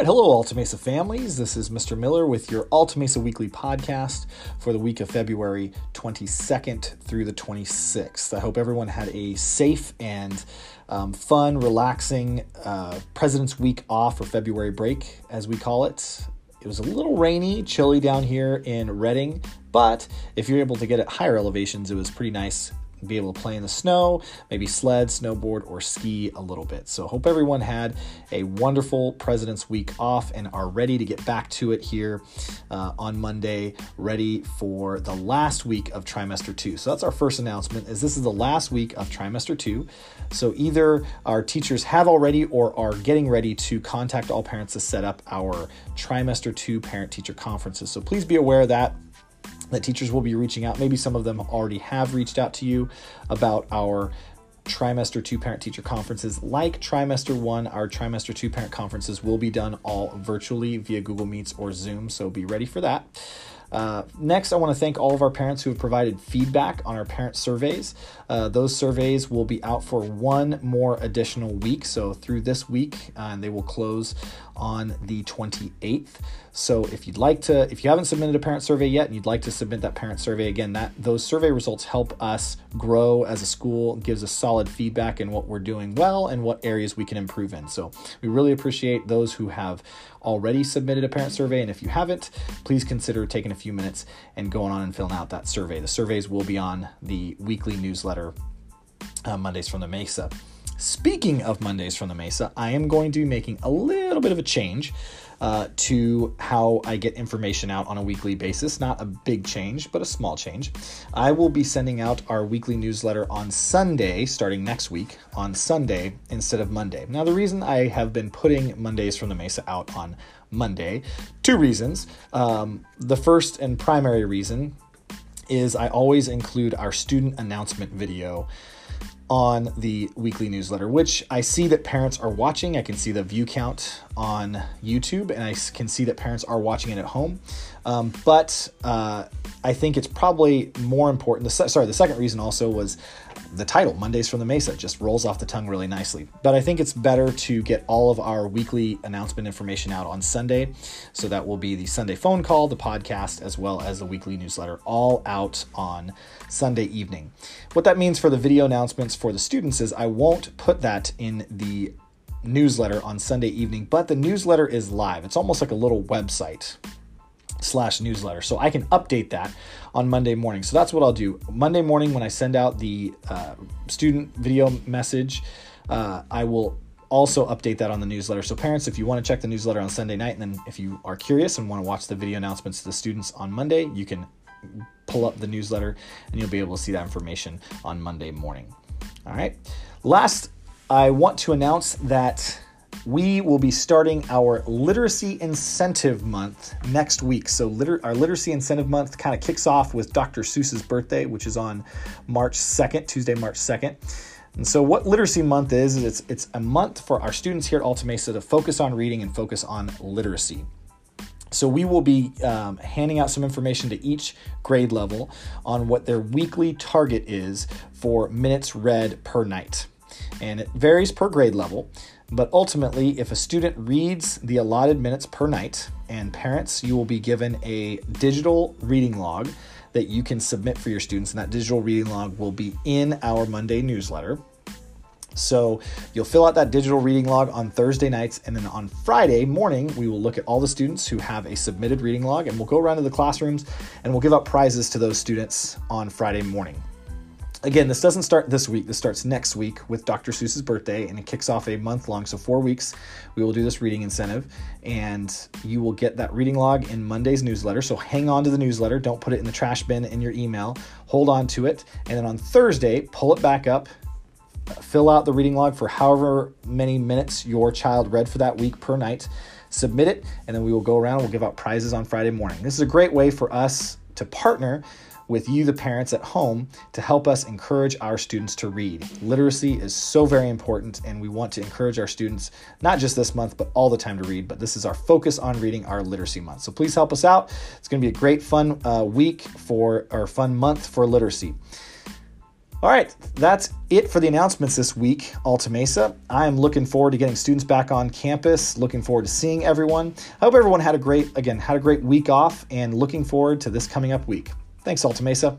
right, hello, Alta Mesa families. This is Mr. Miller with your Alta Mesa Weekly podcast for the week of February 22nd through the 26th. I hope everyone had a safe and um, fun, relaxing uh, President's Week off or February break, as we call it. It was a little rainy, chilly down here in Redding, but if you're able to get at higher elevations, it was pretty nice be able to play in the snow, maybe sled, snowboard, or ski a little bit. So, hope everyone had a wonderful President's Week off and are ready to get back to it here uh, on Monday, ready for the last week of trimester two. So, that's our first announcement. Is this is the last week of trimester two. So, either our teachers have already or are getting ready to contact all parents to set up our trimester two parent teacher conferences. So, please be aware of that that teachers will be reaching out. Maybe some of them already have reached out to you about our trimester two parent teacher conferences. Like trimester one, our trimester two parent conferences will be done all virtually via Google Meets or Zoom, so be ready for that. Uh, next, I want to thank all of our parents who have provided feedback on our parent surveys. Uh, those surveys will be out for one more additional week, so through this week, uh, and they will close on the 28th. So if you'd like to, if you haven't submitted a parent survey yet and you'd like to submit that parent survey again, that those survey results help us grow as a school, gives us solid feedback in what we're doing well and what areas we can improve in. So we really appreciate those who have already submitted a parent survey. And if you haven't, please consider taking a few minutes and going on and filling out that survey. The surveys will be on the weekly newsletter uh, Mondays from the Mesa. Speaking of Mondays from the Mesa, I am going to be making a little bit of a change uh, to how I get information out on a weekly basis. Not a big change, but a small change. I will be sending out our weekly newsletter on Sunday, starting next week, on Sunday instead of Monday. Now, the reason I have been putting Mondays from the Mesa out on Monday, two reasons. Um, the first and primary reason is I always include our student announcement video on the weekly newsletter, which I see that parents are watching. I can see the view count on YouTube, and I can see that parents are watching it at home. Um, but uh, I think it's probably more important. The, sorry, the second reason also was the title, Mondays from the Mesa, just rolls off the tongue really nicely. But I think it's better to get all of our weekly announcement information out on Sunday. So that will be the Sunday phone call, the podcast, as well as the weekly newsletter, all out on Sunday evening. What that means for the video announcements for the students is I won't put that in the newsletter on Sunday evening, but the newsletter is live. It's almost like a little website slash newsletter. So I can update that on Monday morning. So that's what I'll do. Monday morning, when I send out the uh, student video message, uh, I will also update that on the newsletter. So, parents, if you want to check the newsletter on Sunday night, and then if you are curious and want to watch the video announcements to the students on Monday, you can pull up the newsletter and you'll be able to see that information on Monday morning. All right. Last, I want to announce that we will be starting our literacy incentive month next week. So, liter- our literacy incentive month kind of kicks off with Dr. Seuss's birthday, which is on March 2nd, Tuesday, March 2nd. And so, what Literacy Month is, is it's, it's a month for our students here at Alta Mesa to focus on reading and focus on literacy. So, we will be um, handing out some information to each grade level on what their weekly target is for minutes read per night. And it varies per grade level. But ultimately, if a student reads the allotted minutes per night, and parents, you will be given a digital reading log that you can submit for your students, and that digital reading log will be in our Monday newsletter. So you'll fill out that digital reading log on Thursday nights, and then on Friday morning, we will look at all the students who have a submitted reading log, and we'll go around to the classrooms and we'll give out prizes to those students on Friday morning. Again, this doesn't start this week. This starts next week with Dr. Seuss's birthday, and it kicks off a month long. So, four weeks, we will do this reading incentive, and you will get that reading log in Monday's newsletter. So, hang on to the newsletter. Don't put it in the trash bin in your email. Hold on to it. And then on Thursday, pull it back up, fill out the reading log for however many minutes your child read for that week per night. Submit it, and then we will go around and we'll give out prizes on Friday morning. This is a great way for us to partner with you, the parents at home, to help us encourage our students to read. Literacy is so very important, and we want to encourage our students, not just this month, but all the time to read. But this is our focus on reading our literacy month. So please help us out. It's going to be a great, fun uh, week for, or fun month for literacy. All right, that's it for the announcements this week, Alta Mesa. I am looking forward to getting students back on campus, looking forward to seeing everyone. I hope everyone had a great, again, had a great week off and looking forward to this coming up week. Thanks, Alta Mesa.